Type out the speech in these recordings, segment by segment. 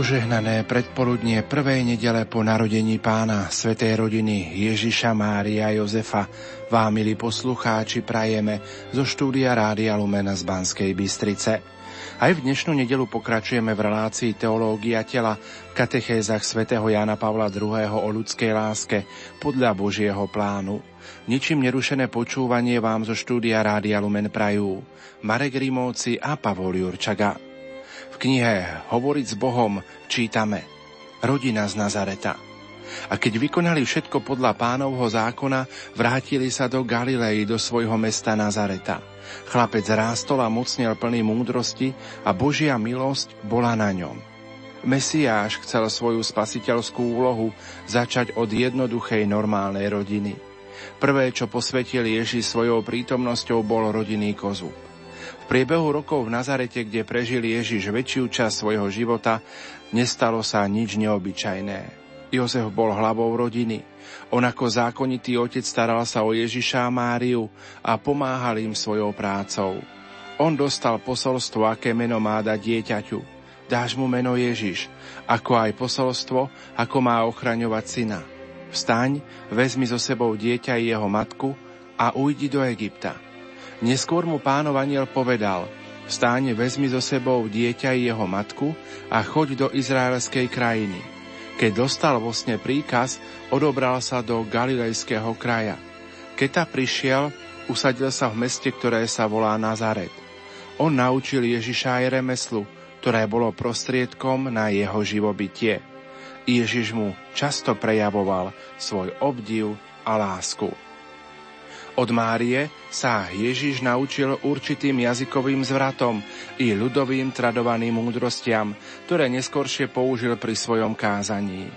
Požehnané predpoludnie prvej nedele po narodení pána Svetej rodiny Ježiša Mária Jozefa vám, milí poslucháči, prajeme zo štúdia Rádia Lumena z Banskej Bystrice. Aj v dnešnú nedelu pokračujeme v relácii Teológia tela v katechézach svätého Jana Pavla II. o ľudskej láske podľa Božieho plánu. Ničím nerušené počúvanie vám zo štúdia Rádia Lumen prajú Marek Rimovci a Pavol Jurčaga knihe Hovoriť s Bohom čítame Rodina z Nazareta. A keď vykonali všetko podľa pánovho zákona, vrátili sa do Galilei, do svojho mesta Nazareta. Chlapec rástol a mocnil plný múdrosti a Božia milosť bola na ňom. Mesiáš chcel svoju spasiteľskú úlohu začať od jednoduchej normálnej rodiny. Prvé, čo posvetil Ježi svojou prítomnosťou, bol rodinný kozub priebehu rokov v Nazarete, kde prežil Ježiš väčšiu časť svojho života, nestalo sa nič neobyčajné. Jozef bol hlavou rodiny. On ako zákonitý otec staral sa o Ježiša a Máriu a pomáhal im svojou prácou. On dostal posolstvo, aké meno má dať dieťaťu. Dáš mu meno Ježiš, ako aj posolstvo, ako má ochraňovať syna. Vstaň, vezmi so sebou dieťa i jeho matku a ujdi do Egypta Neskôr mu pánov aniel povedal, vstáne vezmi so sebou dieťa i jeho matku a choď do izraelskej krajiny. Keď dostal vo sne príkaz, odobral sa do galilejského kraja. Keď ta prišiel, usadil sa v meste, ktoré sa volá Nazaret. On naučil Ježiša aj remeslu, ktoré bolo prostriedkom na jeho živobytie. Ježiš mu často prejavoval svoj obdiv a lásku. Od Márie sa Ježiš naučil určitým jazykovým zvratom i ľudovým tradovaným múdrostiam, ktoré neskoršie použil pri svojom kázaní.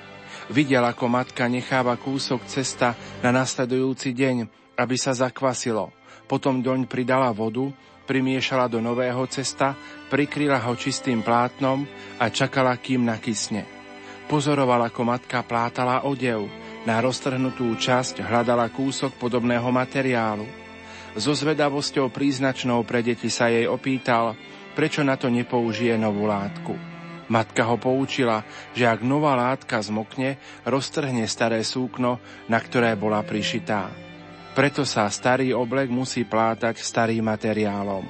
Videl, ako matka necháva kúsok cesta na nasledujúci deň, aby sa zakvasilo. Potom doň pridala vodu, primiešala do nového cesta, prikryla ho čistým plátnom a čakala, kým nakysne. Pozorovala, ako matka plátala odev, na roztrhnutú časť hľadala kúsok podobného materiálu. So zvedavosťou príznačnou pre deti sa jej opýtal, prečo na to nepoužije novú látku. Matka ho poučila, že ak nová látka zmokne, roztrhne staré súkno, na ktoré bola prišitá. Preto sa starý oblek musí plátať starým materiálom.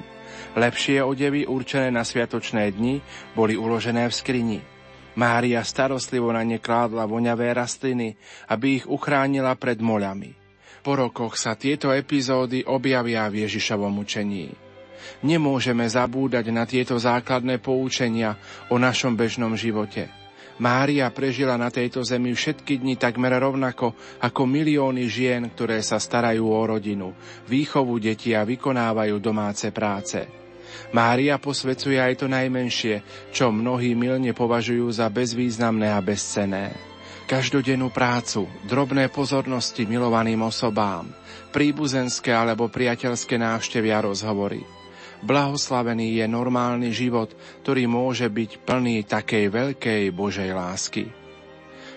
Lepšie odevy určené na sviatočné dni boli uložené v skrini – Mária starostlivo na ne kládla voňavé rastliny, aby ich uchránila pred moľami. Po rokoch sa tieto epizódy objavia v Ježišovom učení. Nemôžeme zabúdať na tieto základné poučenia o našom bežnom živote. Mária prežila na tejto zemi všetky dni takmer rovnako ako milióny žien, ktoré sa starajú o rodinu, výchovu detí a vykonávajú domáce práce. Mária posvecuje aj to najmenšie, čo mnohí milne považujú za bezvýznamné a bezcené. Každodennú prácu, drobné pozornosti milovaným osobám, príbuzenské alebo priateľské návštevy a rozhovory. Blahoslavený je normálny život, ktorý môže byť plný takej veľkej Božej lásky.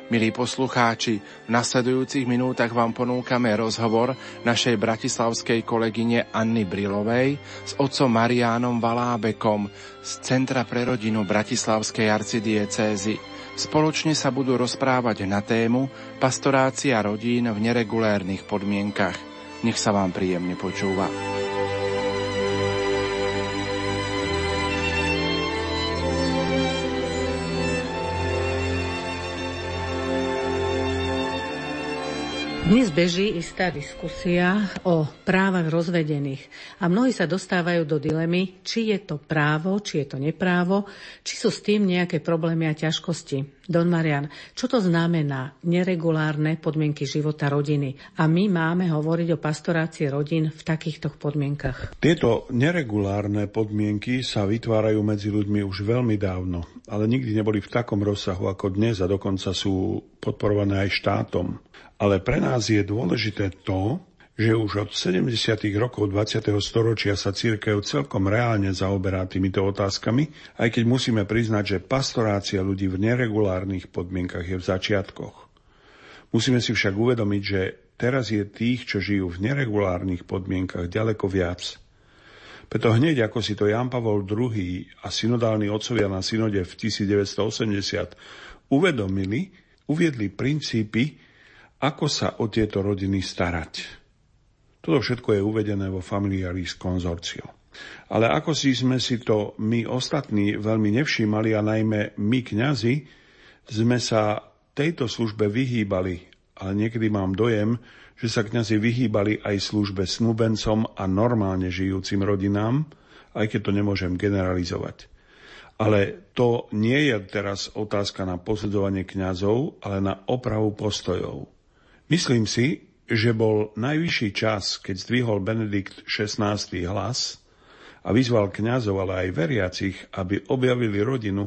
Milí poslucháči, v nasledujúcich minútach vám ponúkame rozhovor našej bratislavskej kolegyne Anny Brilovej s otcom Mariánom Valábekom z Centra pre rodinu Bratislavskej arcidiecézy. Spoločne sa budú rozprávať na tému Pastorácia rodín v neregulérnych podmienkach. Nech sa vám príjemne počúva. Dnes beží istá diskusia o právach rozvedených a mnohí sa dostávajú do dilemy, či je to právo, či je to neprávo, či sú s tým nejaké problémy a ťažkosti. Don Marian, čo to znamená neregulárne podmienky života rodiny? A my máme hovoriť o pastorácii rodín v takýchto podmienkach. Tieto neregulárne podmienky sa vytvárajú medzi ľuďmi už veľmi dávno, ale nikdy neboli v takom rozsahu ako dnes a dokonca sú podporované aj štátom. Ale pre nás je dôležité to, že už od 70. rokov 20. storočia sa církev celkom reálne zaoberá týmito otázkami, aj keď musíme priznať, že pastorácia ľudí v neregulárnych podmienkach je v začiatkoch. Musíme si však uvedomiť, že teraz je tých, čo žijú v neregulárnych podmienkach, ďaleko viac. Preto hneď ako si to Jan Pavol II a synodálni otcovia na synode v 1980 uvedomili, uviedli princípy, ako sa o tieto rodiny starať. Toto všetko je uvedené vo Familiaris Consortio. Ale ako si sme si to my ostatní veľmi nevšímali a najmä my kňazi, sme sa tejto službe vyhýbali, ale niekedy mám dojem, že sa kňazi vyhýbali aj službe snúbencom a normálne žijúcim rodinám, aj keď to nemôžem generalizovať. Ale to nie je teraz otázka na posudzovanie kňazov, ale na opravu postojov. Myslím si, že bol najvyšší čas, keď zdvihol Benedikt XVI hlas a vyzval kňazov, ale aj veriacich, aby objavili rodinu,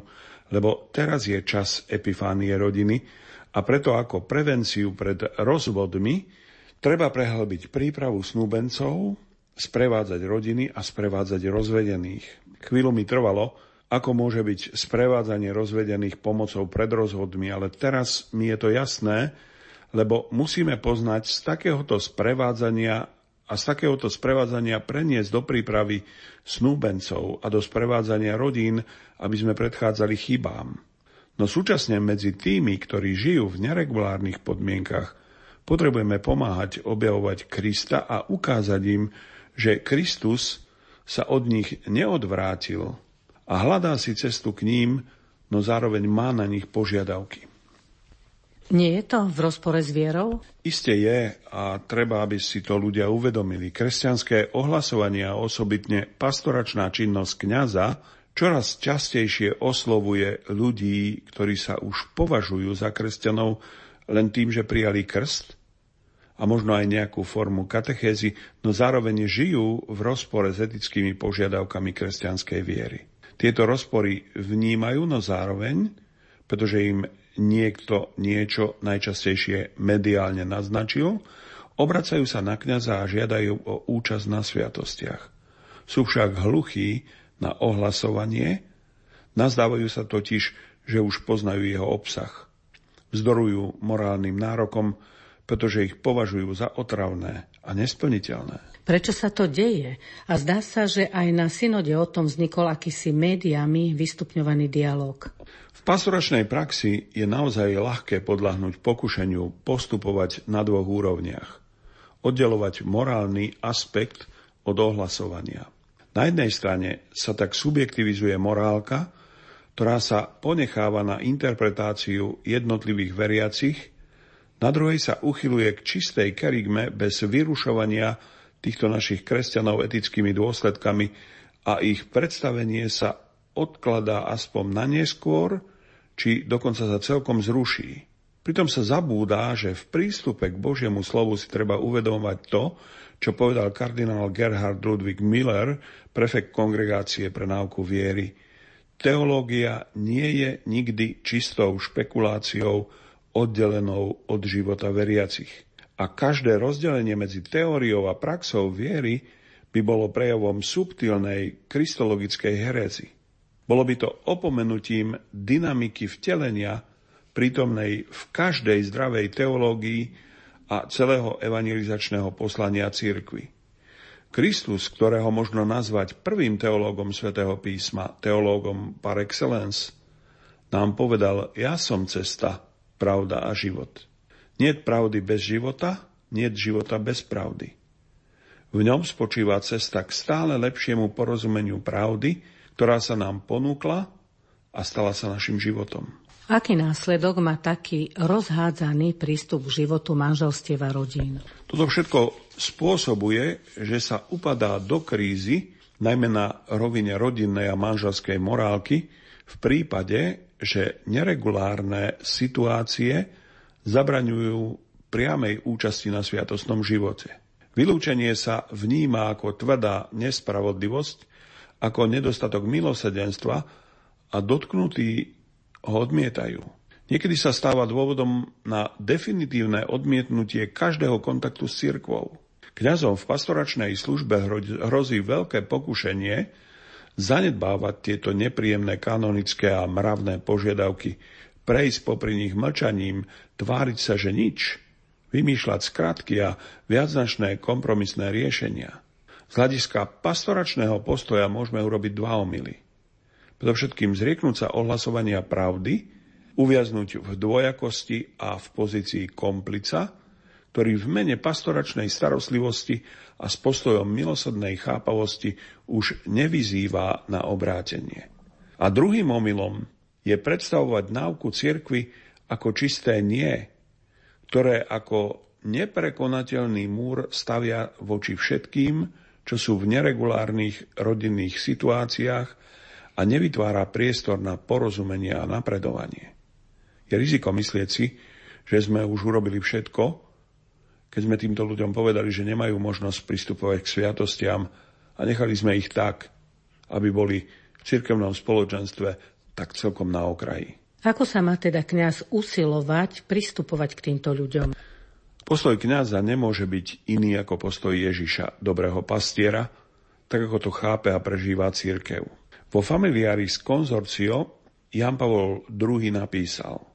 lebo teraz je čas epifánie rodiny a preto ako prevenciu pred rozvodmi Treba prehlbiť prípravu snúbencov, sprevádzať rodiny a sprevádzať rozvedených. Chvíľu mi trvalo, ako môže byť sprevádzanie rozvedených pomocou pred rozhodmi, ale teraz mi je to jasné, lebo musíme poznať z takéhoto sprevádzania a z takéhoto sprevádzania preniesť do prípravy snúbencov a do sprevádzania rodín, aby sme predchádzali chybám. No súčasne medzi tými, ktorí žijú v neregulárnych podmienkach, Potrebujeme pomáhať objavovať Krista a ukázať im, že Kristus sa od nich neodvrátil a hľadá si cestu k ním, no zároveň má na nich požiadavky. Nie je to v rozpore s vierou? Isté je a treba, aby si to ľudia uvedomili. Kresťanské ohlasovanie a osobitne pastoračná činnosť kňaza čoraz častejšie oslovuje ľudí, ktorí sa už považujú za kresťanov len tým, že prijali krst a možno aj nejakú formu katechézy, no zároveň žijú v rozpore s etickými požiadavkami kresťanskej viery. Tieto rozpory vnímajú, no zároveň, pretože im niekto niečo najčastejšie mediálne naznačil, obracajú sa na kňaza a žiadajú o účasť na sviatostiach. Sú však hluchí na ohlasovanie, nazdávajú sa totiž, že už poznajú jeho obsah. Vzdorujú morálnym nárokom, pretože ich považujú za otravné a nesplniteľné. Prečo sa to deje? A zdá sa, že aj na synode o tom vznikol akýsi médiami vystupňovaný dialog. V pastoračnej praxi je naozaj ľahké podľahnúť pokušeniu postupovať na dvoch úrovniach. Oddelovať morálny aspekt od ohlasovania. Na jednej strane sa tak subjektivizuje morálka, ktorá sa ponecháva na interpretáciu jednotlivých veriacich na druhej sa uchyluje k čistej kerigme bez vyrušovania týchto našich kresťanov etickými dôsledkami a ich predstavenie sa odkladá aspoň na neskôr, či dokonca sa celkom zruší. Pritom sa zabúdá, že v prístupe k Božiemu slovu si treba uvedomovať to, čo povedal kardinál Gerhard Ludwig Miller, prefekt kongregácie pre náuku viery. Teológia nie je nikdy čistou špekuláciou oddelenou od života veriacich. A každé rozdelenie medzi teóriou a praxou viery by bolo prejavom subtilnej kristologickej herezy. Bolo by to opomenutím dynamiky vtelenia prítomnej v každej zdravej teológii a celého evangelizačného poslania církvy. Kristus, ktorého možno nazvať prvým teológom svätého písma, teológom par excellence, nám povedal, ja som cesta, pravda a život. Niet pravdy bez života, niet života bez pravdy. V ňom spočíva cesta k stále lepšiemu porozumeniu pravdy, ktorá sa nám ponúkla a stala sa našim životom. Aký následok má taký rozhádzaný prístup k životu manželstiev a rodín? Toto všetko spôsobuje, že sa upadá do krízy, najmä na rovine rodinnej a manželskej morálky, v prípade, že neregulárne situácie zabraňujú priamej účasti na sviatostnom živote. Vylúčenie sa vníma ako tvrdá nespravodlivosť, ako nedostatok milosedenstva a dotknutí ho odmietajú. Niekedy sa stáva dôvodom na definitívne odmietnutie každého kontaktu s cirkvou. Kňazom v pastoračnej službe hrozí veľké pokušenie zanedbávať tieto nepríjemné kanonické a mravné požiadavky, prejsť popri nich mlčaním, tváriť sa, že nič, vymýšľať skratky a viacnačné kompromisné riešenia. Z hľadiska pastoračného postoja môžeme urobiť dva omily. Predovšetkým zrieknúť sa ohlasovania pravdy, uviaznuť v dvojakosti a v pozícii komplica, ktorý v mene pastoračnej starostlivosti a s postojom milosrdnej chápavosti už nevyzýva na obrátenie. A druhým omylom je predstavovať náuku cirkvy ako čisté nie, ktoré ako neprekonateľný múr stavia voči všetkým, čo sú v neregulárnych rodinných situáciách a nevytvára priestor na porozumenie a napredovanie. Je riziko myslieť si, že sme už urobili všetko, keď sme týmto ľuďom povedali, že nemajú možnosť pristupovať k sviatostiam a nechali sme ich tak, aby boli v cirkevnom spoločenstve tak celkom na okraji. Ako sa má teda kňaz usilovať pristupovať k týmto ľuďom? Postoj kňaza nemôže byť iný ako postoj Ježiša, dobrého pastiera, tak ako to chápe a prežíva církev. Vo Familiaris Consortio Jan Pavol II napísal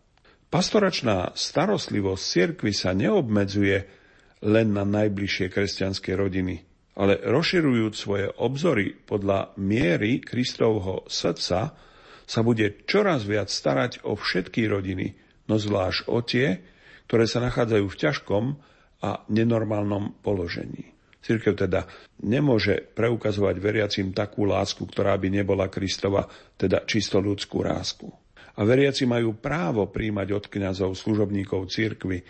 Pastoračná starostlivosť cirkvi sa neobmedzuje len na najbližšie kresťanské rodiny, ale rozširujúc svoje obzory podľa miery Kristovho srdca, sa bude čoraz viac starať o všetky rodiny, no zvlášť o tie, ktoré sa nachádzajú v ťažkom a nenormálnom položení. Církev teda nemôže preukazovať veriacim takú lásku, ktorá by nebola Kristova, teda čisto ľudskú lásku. A veriaci majú právo príjmať od kňazov služobníkov církvy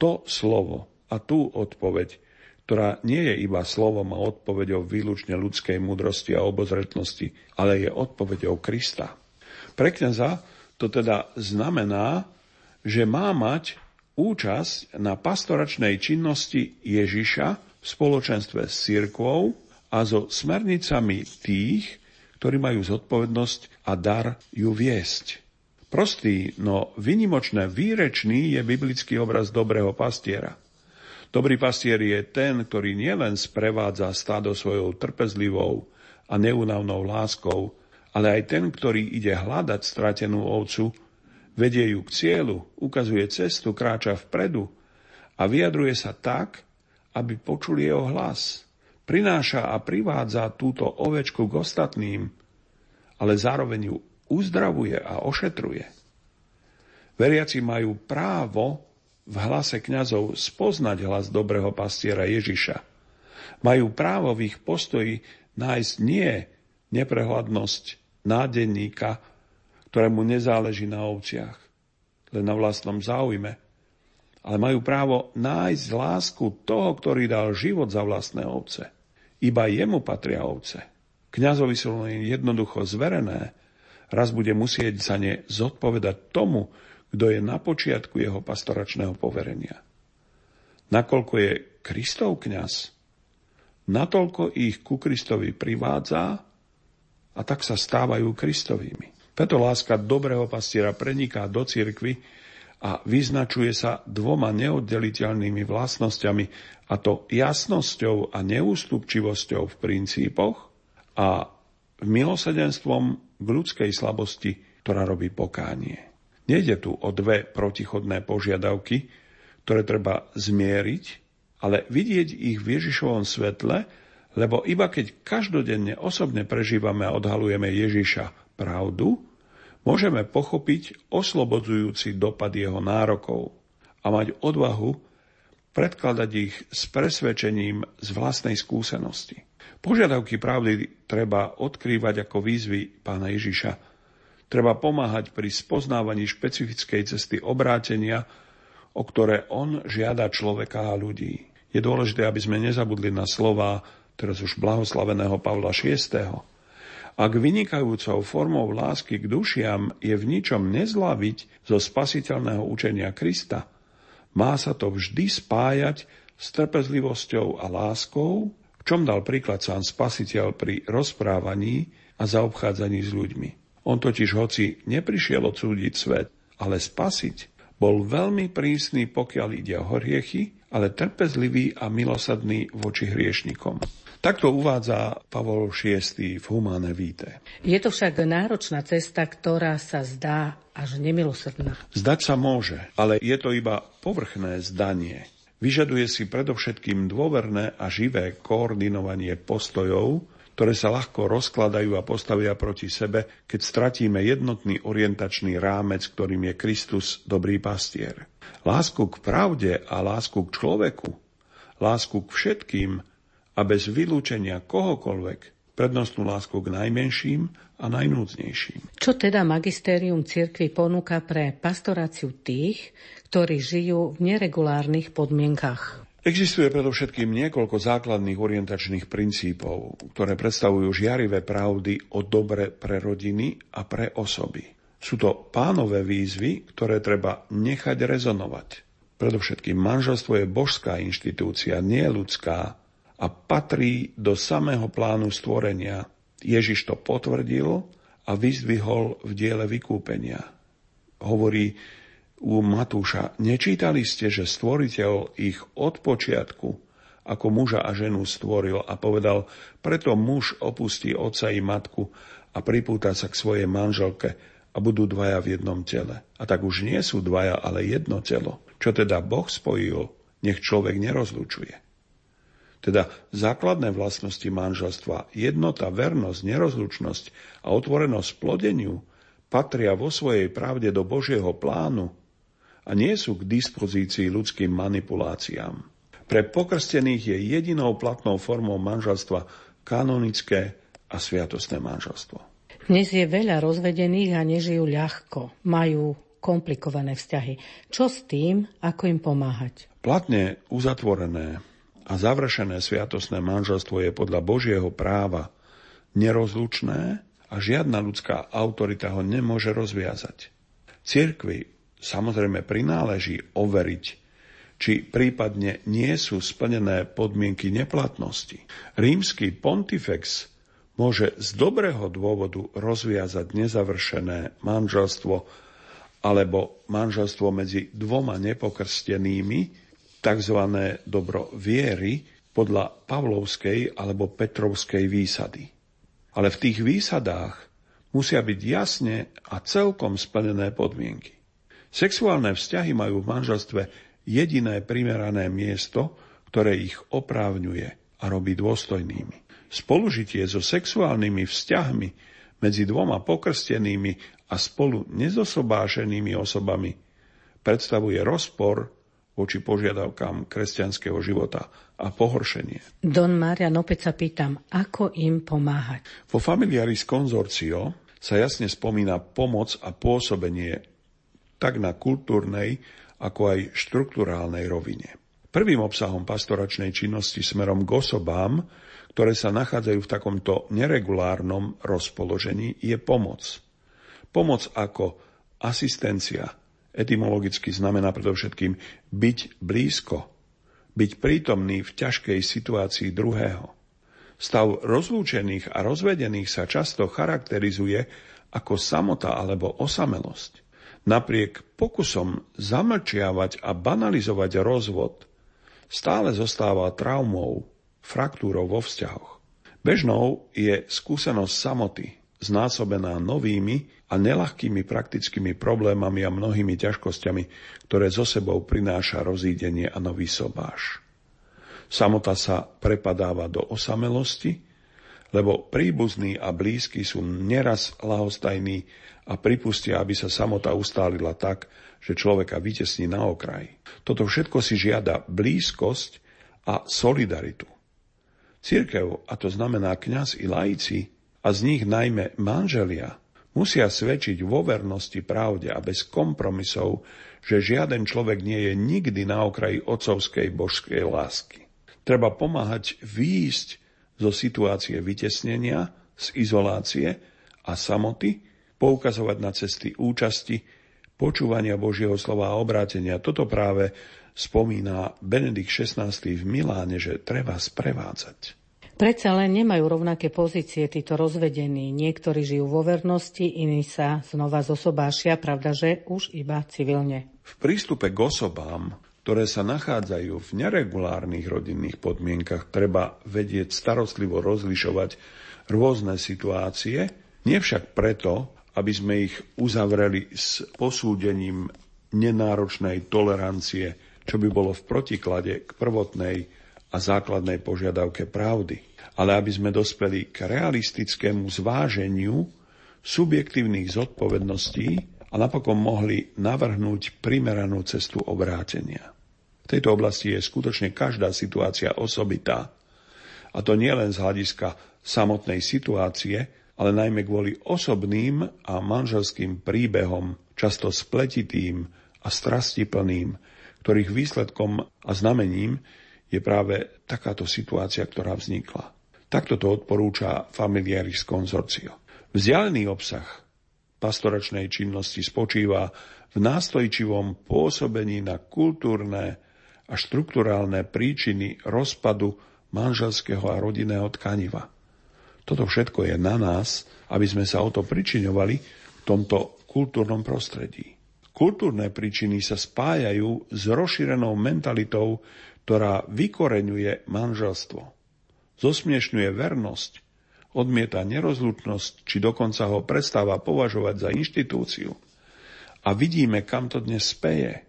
to slovo a tú odpoveď, ktorá nie je iba slovom a odpoveďou výlučne ľudskej múdrosti a obozretnosti, ale je odpoveďou Krista. Pre kňaza to teda znamená, že má mať účasť na pastoračnej činnosti Ježiša v spoločenstve s církvou a so smernicami tých, ktorí majú zodpovednosť a dar ju viesť. Prostý, no vynimočné výrečný je biblický obraz dobrého pastiera. Dobrý pastier je ten, ktorý nielen sprevádza stádo svojou trpezlivou a neúnavnou láskou, ale aj ten, ktorý ide hľadať stratenú ovcu, Vedie ju k cieľu, ukazuje cestu, kráča vpredu a vyjadruje sa tak, aby počuli jeho hlas. Prináša a privádza túto ovečku k ostatným, ale zároveň ju uzdravuje a ošetruje. Veriaci majú právo v hlase kňazov spoznať hlas dobrého pastiera Ježiša. Majú právo v ich postoji nájsť nie neprehľadnosť nádenníka, ktorému nezáleží na ovciach, len na vlastnom záujme, ale majú právo nájsť lásku toho, ktorý dal život za vlastné ovce. Iba jemu patria ovce. Kňazovi sú len jednoducho zverené, raz bude musieť sa ne zodpovedať tomu, kto je na počiatku jeho pastoračného poverenia. Nakoľko je Kristov kňaz, natoľko ich ku Kristovi privádza a tak sa stávajú Kristovými. Preto láska dobrého pastiera preniká do cirkvy a vyznačuje sa dvoma neoddeliteľnými vlastnosťami, a to jasnosťou a neústupčivosťou v princípoch a milosedenstvom k ľudskej slabosti, ktorá robí pokánie. Nejde tu o dve protichodné požiadavky, ktoré treba zmieriť, ale vidieť ich v Ježišovom svetle, lebo iba keď každodenne osobne prežívame a odhalujeme Ježiša pravdu, môžeme pochopiť oslobodzujúci dopad jeho nárokov a mať odvahu predkladať ich s presvedčením z vlastnej skúsenosti. Požiadavky pravdy treba odkrývať ako výzvy pána Ježiša. Treba pomáhať pri spoznávaní špecifickej cesty obrátenia, o ktoré on žiada človeka a ľudí. Je dôležité, aby sme nezabudli na slova teraz už blahoslaveného Pavla VI ak vynikajúcou formou lásky k dušiam je v ničom nezlaviť zo spasiteľného učenia Krista, má sa to vždy spájať s trpezlivosťou a láskou, v čom dal príklad sám spasiteľ pri rozprávaní a zaobchádzaní s ľuďmi. On totiž hoci neprišiel odsúdiť svet, ale spasiť, bol veľmi prísny, pokiaľ ide o hriechy, ale trpezlivý a milosadný voči hriešnikom. Takto uvádza Pavol VI v Humane Vitae. Je to však náročná cesta, ktorá sa zdá až nemilosrdná. Zdať sa môže, ale je to iba povrchné zdanie. Vyžaduje si predovšetkým dôverné a živé koordinovanie postojov, ktoré sa ľahko rozkladajú a postavia proti sebe, keď stratíme jednotný orientačný rámec, ktorým je Kristus, dobrý pastier. Lásku k pravde a lásku k človeku, lásku k všetkým a bez vylúčenia kohokoľvek, prednostnú lásku k najmenším a najnúdznejším. Čo teda magistérium cirkvi ponúka pre pastoráciu tých, ktorí žijú v neregulárnych podmienkach? Existuje predovšetkým niekoľko základných orientačných princípov, ktoré predstavujú žiarivé pravdy o dobre pre rodiny a pre osoby. Sú to pánové výzvy, ktoré treba nechať rezonovať. Predovšetkým manželstvo je božská inštitúcia, nie ľudská a patrí do samého plánu stvorenia, Ježiš to potvrdil a vyzdvihol v diele vykúpenia. Hovorí u Matúša, nečítali ste, že stvoriteľ ich od počiatku ako muža a ženu stvoril a povedal, preto muž opustí otca i matku a pripúta sa k svojej manželke a budú dvaja v jednom tele. A tak už nie sú dvaja, ale jedno telo. Čo teda Boh spojil, nech človek nerozlučuje. Teda základné vlastnosti manželstva, jednota, vernosť, nerozlučnosť a otvorenosť plodeniu patria vo svojej pravde do Božieho plánu a nie sú k dispozícii ľudským manipuláciám. Pre pokrstených je jedinou platnou formou manželstva kanonické a sviatostné manželstvo. Dnes je veľa rozvedených a nežijú ľahko. Majú komplikované vzťahy. Čo s tým, ako im pomáhať? Platne uzatvorené a završené sviatosné manželstvo je podľa Božieho práva nerozlučné a žiadna ľudská autorita ho nemôže rozviazať. Cirkvi samozrejme prináleží overiť, či prípadne nie sú splnené podmienky neplatnosti. Rímsky pontifex môže z dobrého dôvodu rozviazať nezavršené manželstvo alebo manželstvo medzi dvoma nepokrstenými, tzv. dobro viery podľa Pavlovskej alebo Petrovskej výsady. Ale v tých výsadách musia byť jasne a celkom splnené podmienky. Sexuálne vzťahy majú v manželstve jediné primerané miesto, ktoré ich oprávňuje a robí dôstojnými. Spolužitie so sexuálnymi vzťahmi medzi dvoma pokrstenými a spolu nezosobášenými osobami predstavuje rozpor voči požiadavkám kresťanského života a pohoršenie. Don Marian, opäť sa pýtam, ako im pomáhať? Vo Familiaris Consortio sa jasne spomína pomoc a pôsobenie tak na kultúrnej, ako aj štruktúrálnej rovine. Prvým obsahom pastoračnej činnosti smerom k osobám, ktoré sa nachádzajú v takomto neregulárnom rozpoložení, je pomoc. Pomoc ako asistencia, Etymologicky znamená predovšetkým byť blízko, byť prítomný v ťažkej situácii druhého. Stav rozlúčených a rozvedených sa často charakterizuje ako samota alebo osamelosť. Napriek pokusom zamlčiavať a banalizovať rozvod, stále zostáva traumou, fraktúrou vo vzťahoch. Bežnou je skúsenosť samoty, znásobená novými a nelahkými praktickými problémami a mnohými ťažkosťami, ktoré zo sebou prináša rozídenie a nový sobáš. Samota sa prepadáva do osamelosti, lebo príbuzní a blízky sú neraz lahostajní a pripustia, aby sa samota ustálila tak, že človeka vytesní na okraj. Toto všetko si žiada blízkosť a solidaritu. Církev, a to znamená kňaz i laici, a z nich najmä manželia, musia svedčiť vo vernosti pravde a bez kompromisov, že žiaden človek nie je nikdy na okraji otcovskej božskej lásky. Treba pomáhať výjsť zo situácie vytesnenia, z izolácie a samoty, poukazovať na cesty účasti, počúvania Božieho slova a obrátenia. Toto práve spomína Benedikt XVI v Miláne, že treba sprevádzať. Predsa len nemajú rovnaké pozície títo rozvedení. Niektorí žijú vo vernosti, iní sa znova zosobášia, pravda, že už iba civilne. V prístupe k osobám, ktoré sa nachádzajú v neregulárnych rodinných podmienkach, treba vedieť starostlivo rozlišovať rôzne situácie, nie však preto, aby sme ich uzavreli s posúdením nenáročnej tolerancie čo by bolo v protiklade k prvotnej a základnej požiadavke pravdy, ale aby sme dospeli k realistickému zváženiu subjektívnych zodpovedností a napokon mohli navrhnúť primeranú cestu obrátenia. V tejto oblasti je skutočne každá situácia osobitá. A to nie len z hľadiska samotnej situácie, ale najmä kvôli osobným a manželským príbehom, často spletitým a strastiplným, ktorých výsledkom a znamením je práve takáto situácia, ktorá vznikla. Takto to odporúča Familiaris Consortio. Vzdialený obsah pastoračnej činnosti spočíva v nástojčivom pôsobení na kultúrne a štruktúrálne príčiny rozpadu manželského a rodinného tkaniva. Toto všetko je na nás, aby sme sa o to pričiňovali v tomto kultúrnom prostredí. Kultúrne príčiny sa spájajú s rozšírenou mentalitou, ktorá vykoreňuje manželstvo. Zosmiešňuje vernosť, odmieta nerozlučnosť, či dokonca ho prestáva považovať za inštitúciu. A vidíme, kam to dnes speje.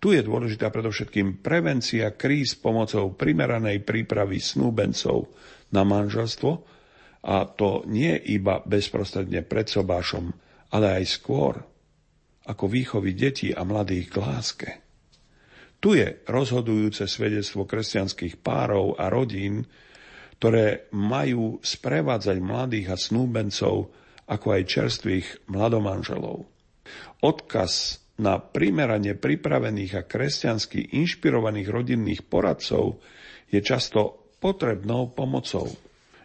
Tu je dôležitá predovšetkým prevencia kríz pomocou primeranej prípravy snúbencov na manželstvo a to nie iba bezprostredne pred sobášom, ale aj skôr, ako výchovy detí a mladých k láske. Tu je rozhodujúce svedectvo kresťanských párov a rodín, ktoré majú sprevádzať mladých a snúbencov, ako aj čerstvých mladomanželov. Odkaz na primerane pripravených a kresťansky inšpirovaných rodinných poradcov je často potrebnou pomocou.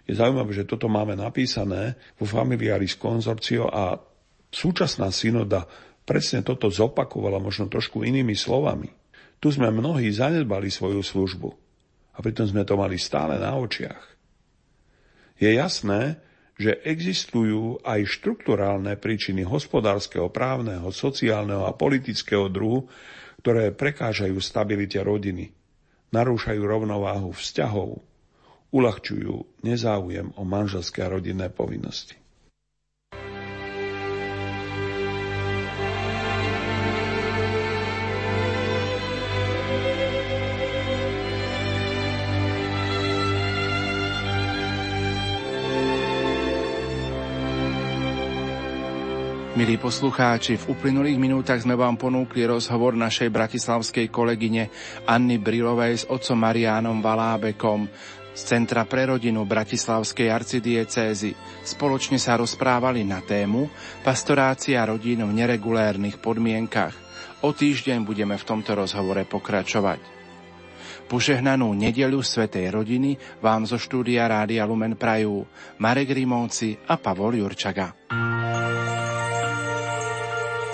Je zaujímavé, že toto máme napísané vo Familiaris Consortio a súčasná synoda presne toto zopakovala možno trošku inými slovami. Tu sme mnohí zanedbali svoju službu a pritom sme to mali stále na očiach. Je jasné, že existujú aj štrukturálne príčiny hospodárskeho, právneho, sociálneho a politického druhu, ktoré prekážajú stabilite rodiny, narúšajú rovnováhu vzťahov, uľahčujú nezáujem o manželské a rodinné povinnosti. Milí poslucháči, v uplynulých minútach sme vám ponúkli rozhovor našej bratislavskej kolegyne Anny Brilovej s otcom Mariánom Valábekom z Centra pre rodinu Bratislavskej arcidiecézy. Spoločne sa rozprávali na tému Pastorácia rodín v neregulérnych podmienkach. O týždeň budeme v tomto rozhovore pokračovať. Požehnanú nedeľu Svetej rodiny vám zo štúdia Rádia Lumen Prajú Marek Rimovci a Pavol Jurčaga.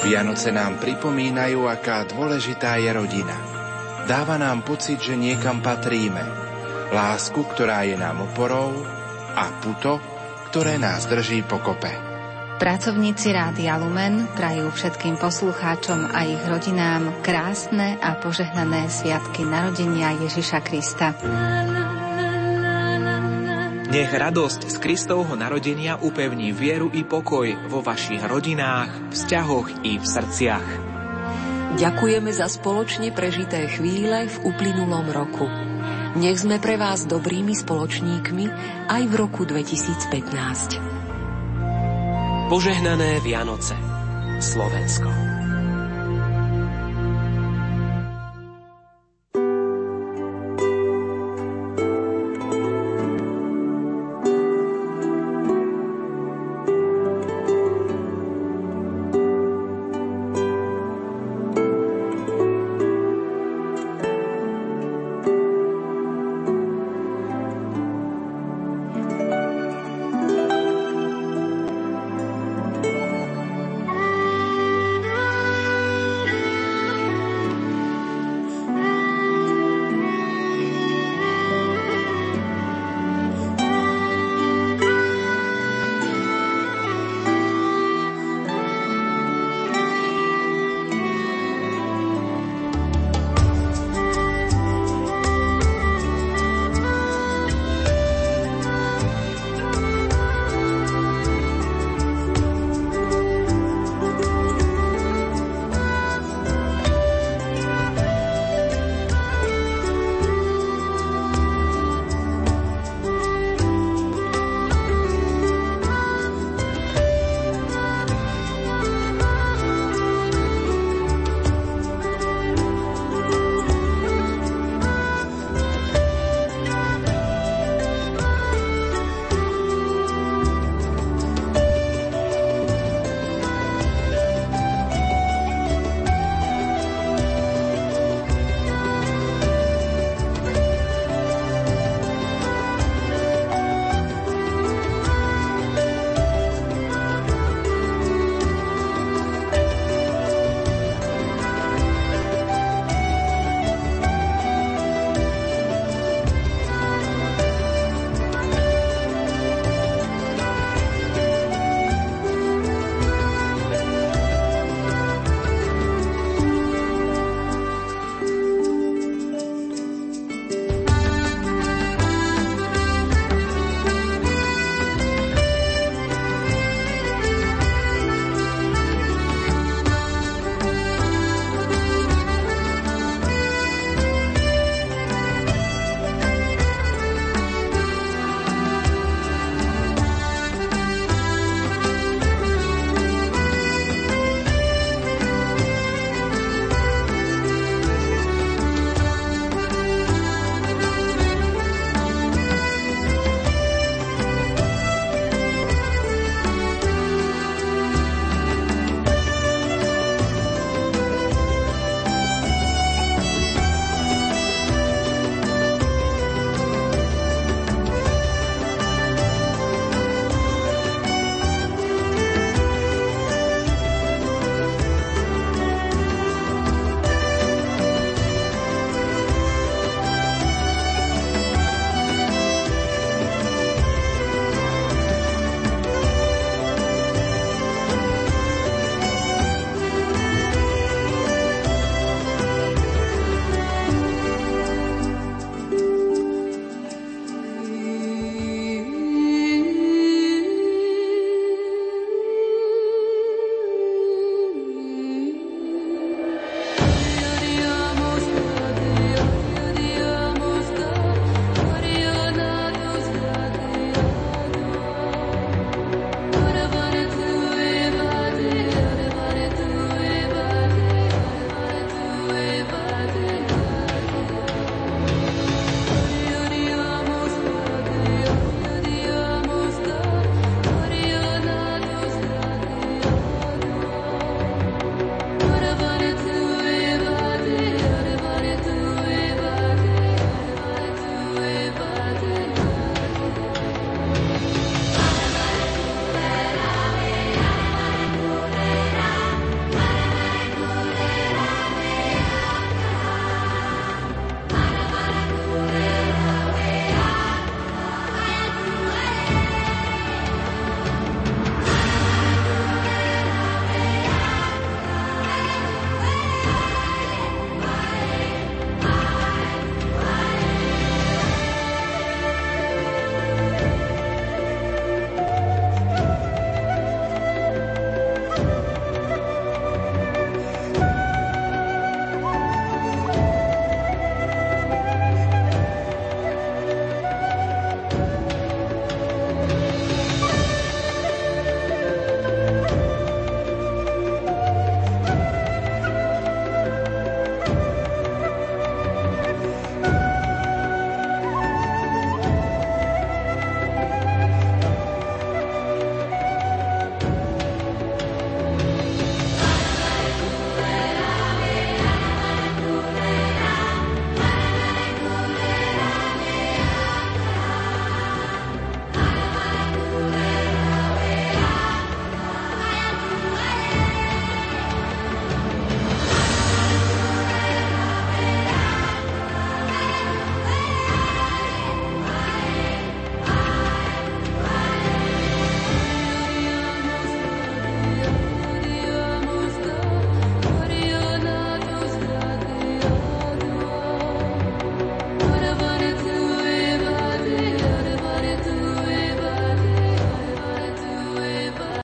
Vianoce nám pripomínajú, aká dôležitá je rodina. Dáva nám pocit, že niekam patríme. Lásku, ktorá je nám oporou a puto, ktoré nás drží pokope. Pracovníci Rádia Lumen prajú všetkým poslucháčom a ich rodinám krásne a požehnané sviatky narodenia Ježiša Krista. Nech radosť z Kristovho narodenia upevní vieru i pokoj vo vašich rodinách, vzťahoch i v srdciach. Ďakujeme za spoločne prežité chvíle v uplynulom roku. Nech sme pre vás dobrými spoločníkmi aj v roku 2015. Požehnané Vianoce. Slovensko.